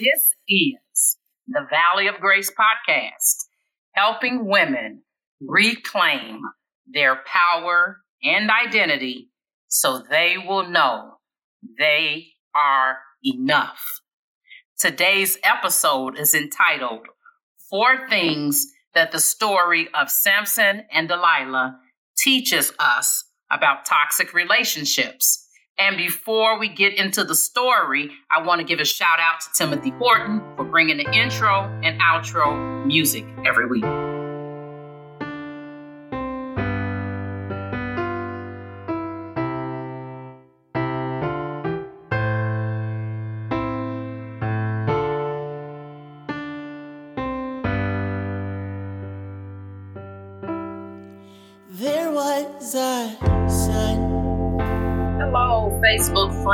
This is the Valley of Grace podcast, helping women reclaim their power and identity so they will know they are enough. Today's episode is entitled Four Things That the Story of Samson and Delilah Teaches Us About Toxic Relationships. And before we get into the story, I want to give a shout out to Timothy Horton for bringing the intro and outro music every week.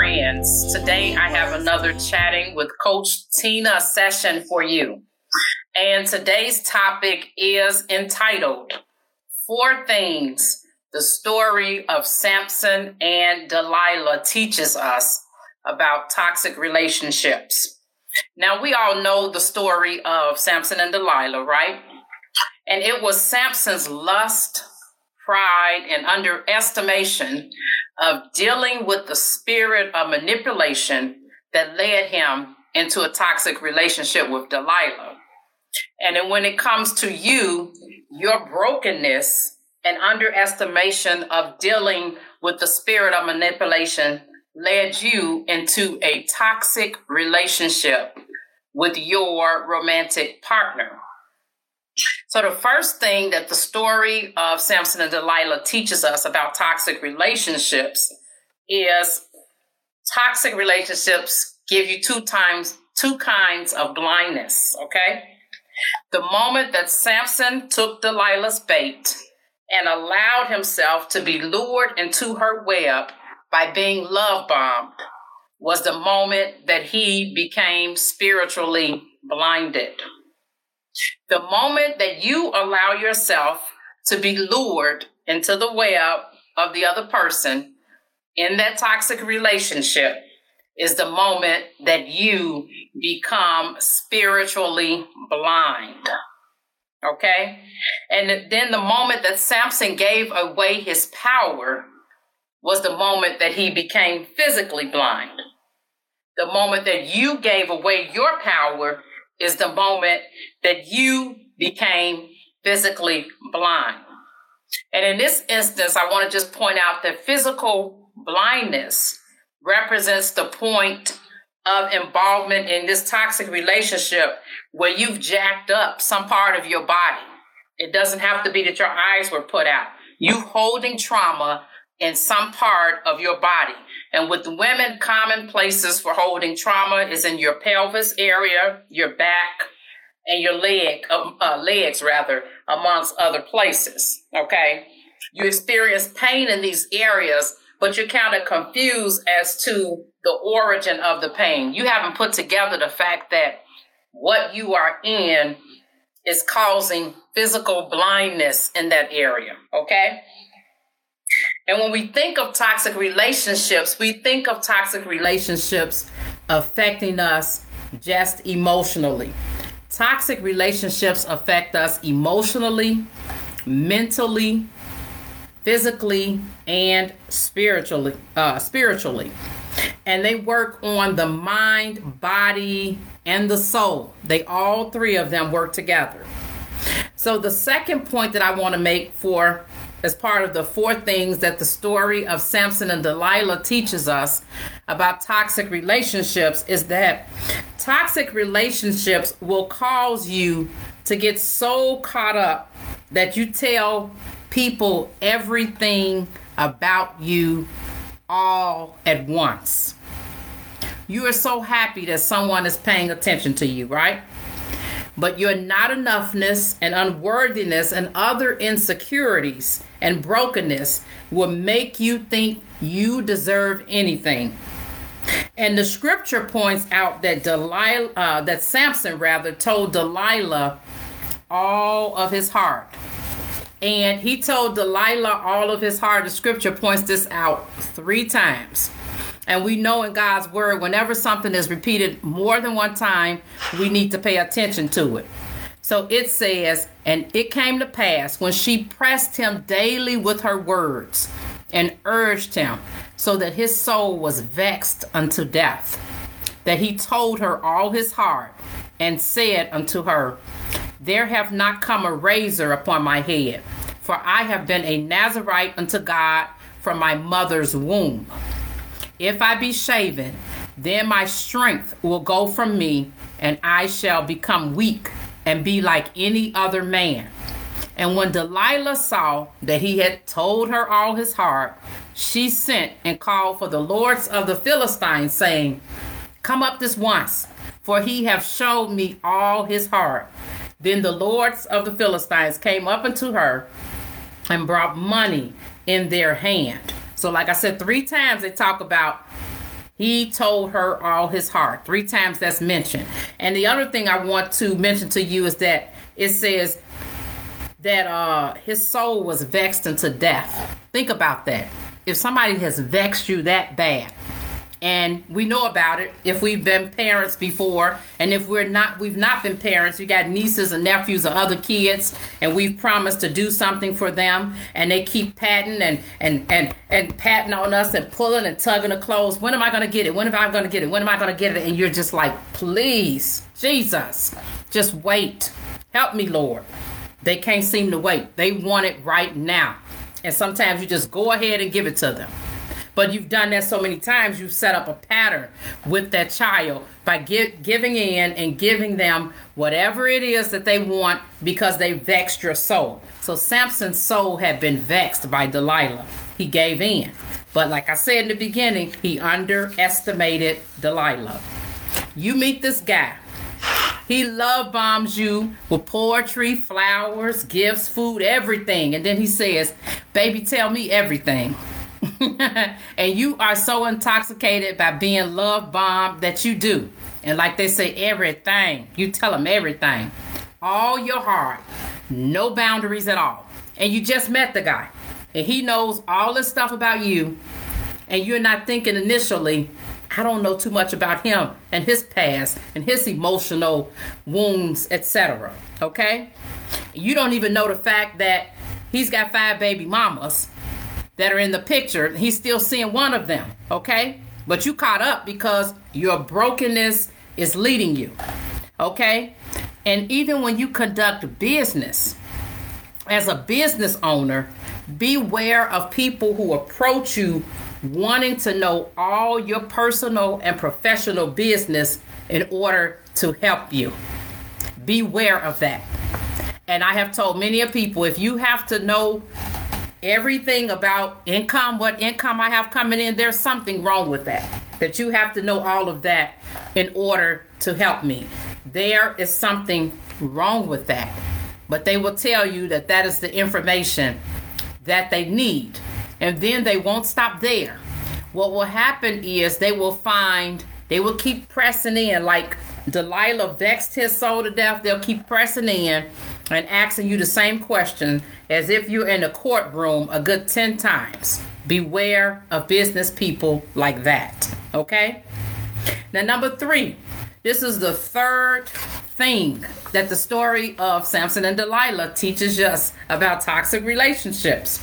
Friends. Today I have another chatting with Coach Tina session for you. And today's topic is entitled Four Things the Story of Samson and Delilah Teaches Us About Toxic Relationships. Now, we all know the story of Samson and Delilah, right? And it was Samson's lust, pride, and underestimation of dealing with the spirit of manipulation that led him into a toxic relationship with Delilah. And then when it comes to you, your brokenness and underestimation of dealing with the spirit of manipulation led you into a toxic relationship with your romantic partner. So, the first thing that the story of Samson and Delilah teaches us about toxic relationships is toxic relationships give you two times two kinds of blindness, okay? The moment that Samson took Delilah's bait and allowed himself to be lured into her web by being love bombed was the moment that he became spiritually blinded. The moment that you allow yourself to be lured into the web of the other person in that toxic relationship is the moment that you become spiritually blind. Okay? And then the moment that Samson gave away his power was the moment that he became physically blind. The moment that you gave away your power is the moment that you became physically blind. And in this instance, I want to just point out that physical blindness represents the point of involvement in this toxic relationship where you've jacked up some part of your body. It doesn't have to be that your eyes were put out. You holding trauma in some part of your body. And with women, common places for holding trauma is in your pelvis area, your back, and your leg, uh, uh, legs rather, amongst other places. Okay, you experience pain in these areas, but you're kind of confused as to the origin of the pain. You haven't put together the fact that what you are in is causing physical blindness in that area. Okay. And when we think of toxic relationships, we think of toxic relationships affecting us just emotionally. Toxic relationships affect us emotionally, mentally, physically, and spiritually. Uh, spiritually, and they work on the mind, body, and the soul. They all three of them work together. So the second point that I want to make for as part of the four things that the story of Samson and Delilah teaches us about toxic relationships is that toxic relationships will cause you to get so caught up that you tell people everything about you all at once. You are so happy that someone is paying attention to you, right? But your not enoughness and unworthiness and other insecurities and brokenness will make you think you deserve anything. And the scripture points out that Delilah, uh, that Samson rather told Delilah all of his heart. And he told Delilah all of his heart. The scripture points this out three times. And we know in God's word, whenever something is repeated more than one time, we need to pay attention to it. So it says, and it came to pass when she pressed him daily with her words and urged him, so that his soul was vexed unto death, that he told her all his heart and said unto her, There have not come a razor upon my head, for I have been a Nazarite unto God from my mother's womb. If I be shaven, then my strength will go from me, and I shall become weak and be like any other man. And when Delilah saw that he had told her all his heart, she sent and called for the lords of the Philistines, saying, Come up this once, for he hath showed me all his heart. Then the lords of the Philistines came up unto her and brought money in their hand. So, like I said, three times they talk about he told her all his heart. Three times that's mentioned. And the other thing I want to mention to you is that it says that uh his soul was vexed unto death. Think about that. If somebody has vexed you that bad, and we know about it if we've been parents before. And if we're not we've not been parents we got nieces and nephews or other kids and we've promised to do something for them and they keep patting and and and and patting on us and pulling and tugging the clothes. When am i going to get it? When am i going to get it? When am i going to get it? And you're just like please jesus just wait. Help me lord. They can't seem to wait. They want it right now. And sometimes you just go ahead and give it to them but you've done that so many times, you've set up a pattern with that child by give, giving in and giving them whatever it is that they want because they vexed your soul. So Samson's soul had been vexed by Delilah. He gave in. But like I said in the beginning, he underestimated Delilah. You meet this guy. He love bombs you with poetry, flowers, gifts, food, everything. And then he says, Baby, tell me everything. and you are so intoxicated by being love bombed that you do. And like they say, everything. You tell them everything. All your heart. No boundaries at all. And you just met the guy. And he knows all this stuff about you. And you're not thinking initially, I don't know too much about him and his past and his emotional wounds, etc. Okay? You don't even know the fact that he's got five baby mamas that are in the picture, he's still seeing one of them, okay? But you caught up because your brokenness is leading you, okay? And even when you conduct business, as a business owner, beware of people who approach you wanting to know all your personal and professional business in order to help you. Beware of that. And I have told many of people if you have to know everything about income, what income I have coming in, there's something wrong with that. That you have to know all of that in order to help me. There is something wrong with that. But they will tell you that that is the information that they need. And then they won't stop there. What will happen is they will find, they will keep pressing in. Like Delilah vexed his soul to death, they'll keep pressing in and asking you the same question as if you're in a courtroom a good 10 times. Beware of business people like that. Okay? Now, number three, this is the third thing that the story of Samson and Delilah teaches us about toxic relationships.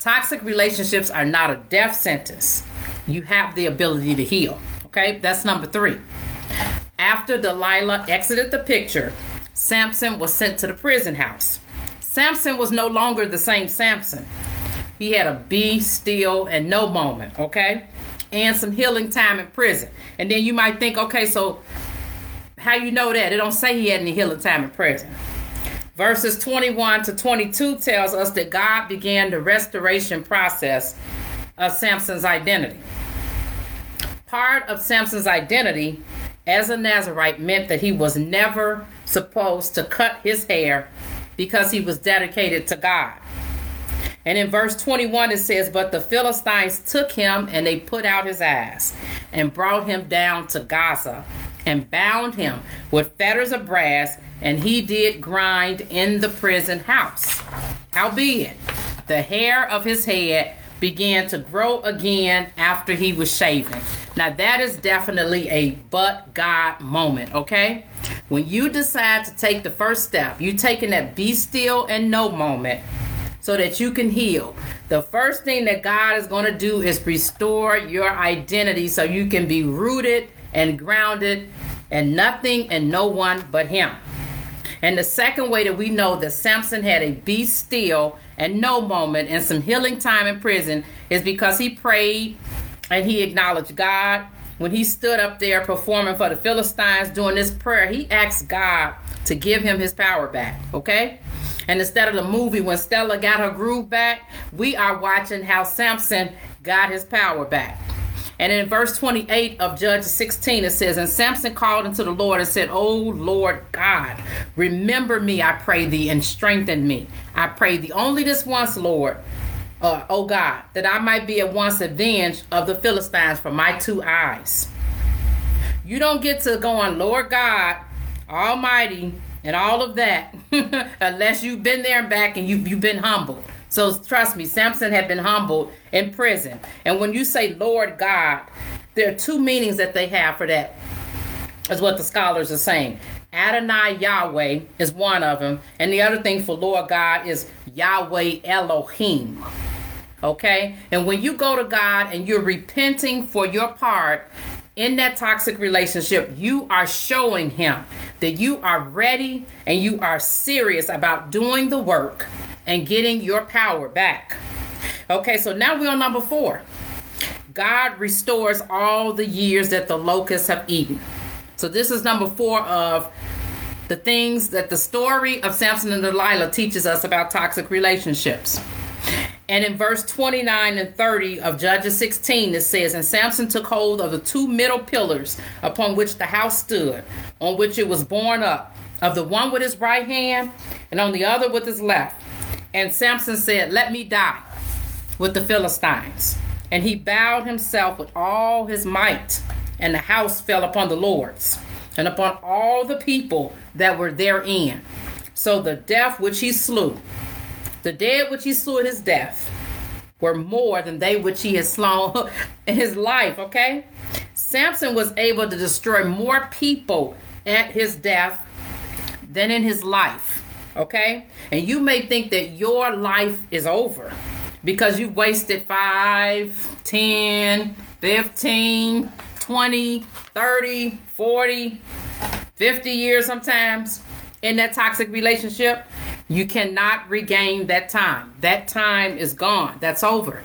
Toxic relationships are not a death sentence, you have the ability to heal. Okay? That's number three. After Delilah exited the picture, Samson was sent to the prison house. Samson was know longer the same Samson. He had a be still and no moment, okay? And some healing time in prison. And then you might think, okay, so how you know that? It don't say he had any healing time in prison. Verses 21 to 22 tells us that God began the restoration process of Samson's identity. Part of Samson's identity as a Nazarite meant that he was never supposed to cut his hair because he was dedicated to God. And in verse 21, it says, But the Philistines took him and they put out his eyes and brought him down to Gaza and bound him with fetters of brass, and he did grind in the prison house. Howbeit, the hair of his head began to grow again after he was shaven. Now, that is definitely a but God moment, okay? When you decide to take the first step, you taking that be still and know moment so that you can heal. The first thing that God is going to do is restore your identity so you can be rooted and grounded and nothing and know one but Him. And the second way that we know that Samson had a be still and no moment and some healing time in prison is because he prayed and he acknowledged God. When he stood up there performing for the Philistines doing this prayer, he asked God to give him his power back, okay? And instead of the movie when Stella got her groove back, we are watching how Samson got his power back. And in verse 28 of Judges 16, it says, And Samson called unto the Lord and said, O Lord God, remember me, I pray thee, and strengthen me. I pray thee only this once, Lord, uh, O God, that I might be at once avenged of the Philistines for my two eyes. You don't get to go on, Lord God, Almighty, and all of that, unless you've been there and back and you've, you've been humbled. So trust me, Samson had been humbled in prison. And when you say Lord God, there are two meanings that they have for that, is what the scholars are saying. Adonai Yahweh is one of them, and the other thing for Lord God is Yahweh Elohim. Okay? And when you go to God and you're repenting for your part in that toxic relationship, you are showing Him that you are ready and you are serious about doing the work and getting your power back. Okay, so now we're on number four. God restores all the years that the locusts have eaten. So this is number four of the things that the story of Samson and Delilah teaches us about toxic relationships. And in verse 29 and 30 of Judges 16, it says, And Samson took hold of the two middle pillars upon which the house stood, on which it was borne up, of the one with his right hand and on the other with his left. And Samson said, Let me die with the Philistines. And he bowed himself with all his might, and the house fell upon the lords and upon all the people that were therein. So the death which he slew, the dead which he slew at his death, were more than they which he had slain in his life, okay? Samson was able to destroy more people at his death than in his life okay? And you may think that your life is over because you've wasted 5, 10, 15, 20, 30, 40, 50 years sometimes in that toxic relationship. You cannot regain that time. That time is gone. That's over.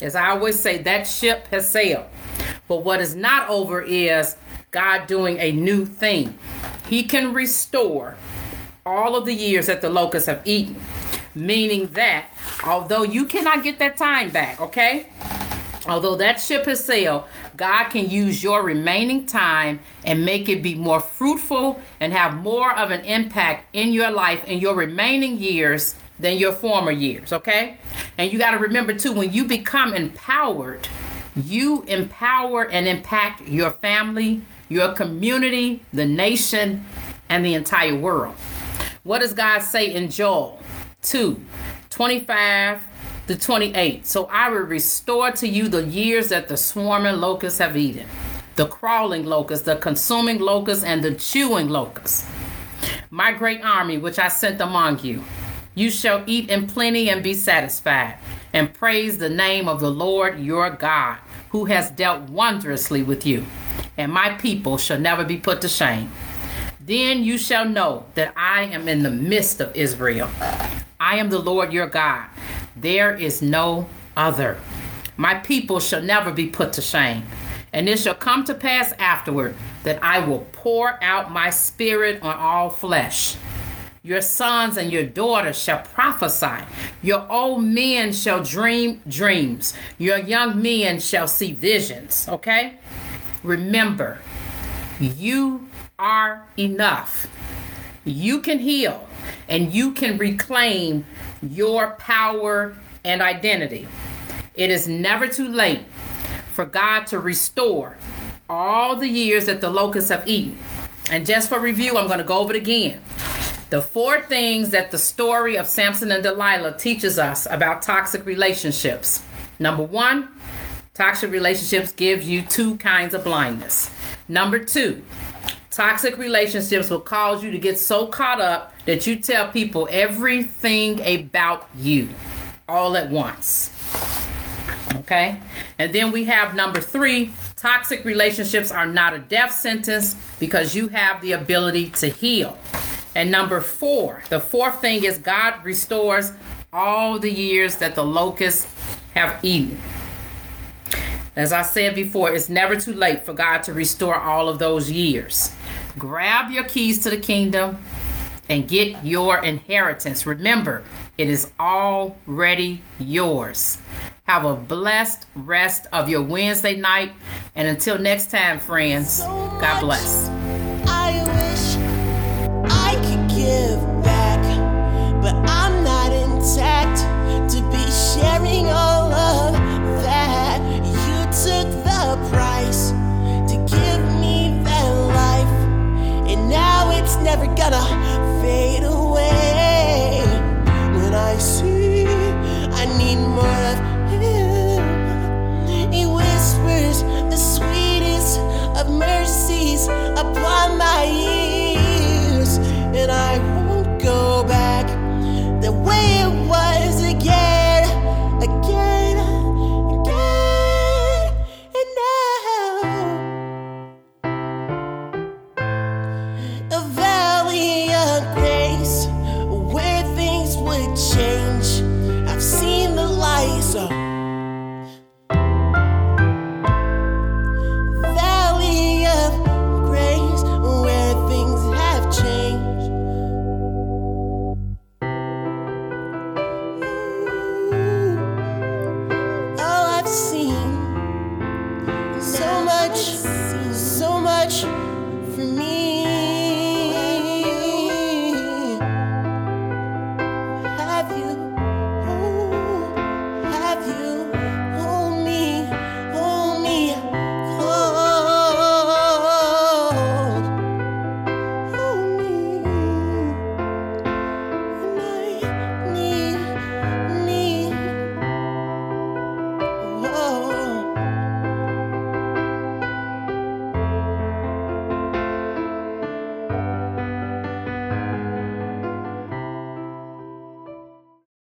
As I always say, that ship has sailed. But what is not over is God doing a new thing. He can restore all of the years that the locusts have eaten. Meaning that although you cannot get that time back, okay? Although that ship has sailed, God can use your remaining time and make it be more fruitful and have more of an impact in your life in your remaining years than your former years, okay? And you got to remember too, when you become empowered, you empower and impact your family, your community, the nation, and the entire world. What does God say in Joel 2 25 to 28? So I will restore to you the years that the swarming locusts have eaten, the crawling locusts, the consuming locusts, and the chewing locusts. My great army, which I sent among you. You shall eat in plenty and be satisfied, and praise the name of the Lord your God, who has dealt wondrously with you. And my people shall never be put to shame. Then you shall know that I am in the midst of Israel. I am the Lord your God. There is no other. My people shall never be put to shame. And it shall come to pass afterward that I will pour out my spirit on all flesh. Your sons and your daughters shall prophesy. Your old men shall dream dreams. Your young men shall see visions. Okay? Remember, you are enough. You can heal and you can reclaim your power and identity. It is never too late for God to restore all the years that the locusts have eaten. And just for review, I'm going to go over it again. The four things that the story of Samson and Delilah teaches us about toxic relationships Number one, toxic relationships give you two kinds of blindness. Number two, toxic relationships will cause you to get so caught up that you tell people everything about you all at once. Okay? And then we have number three toxic relationships are not a death sentence because you have the ability to heal. And number four, the fourth thing is God restores all the years that the locusts have eaten. As I said before, it's never too late for God to restore all of those years. Grab your keys to the kingdom and get your inheritance. Remember, it is already yours. Have a blessed rest of your Wednesday night. And until next time, friends, God bless. I wish I could give never gonna fade away. When I see I need more of Him, He whispers the sweetest of mercies upon my I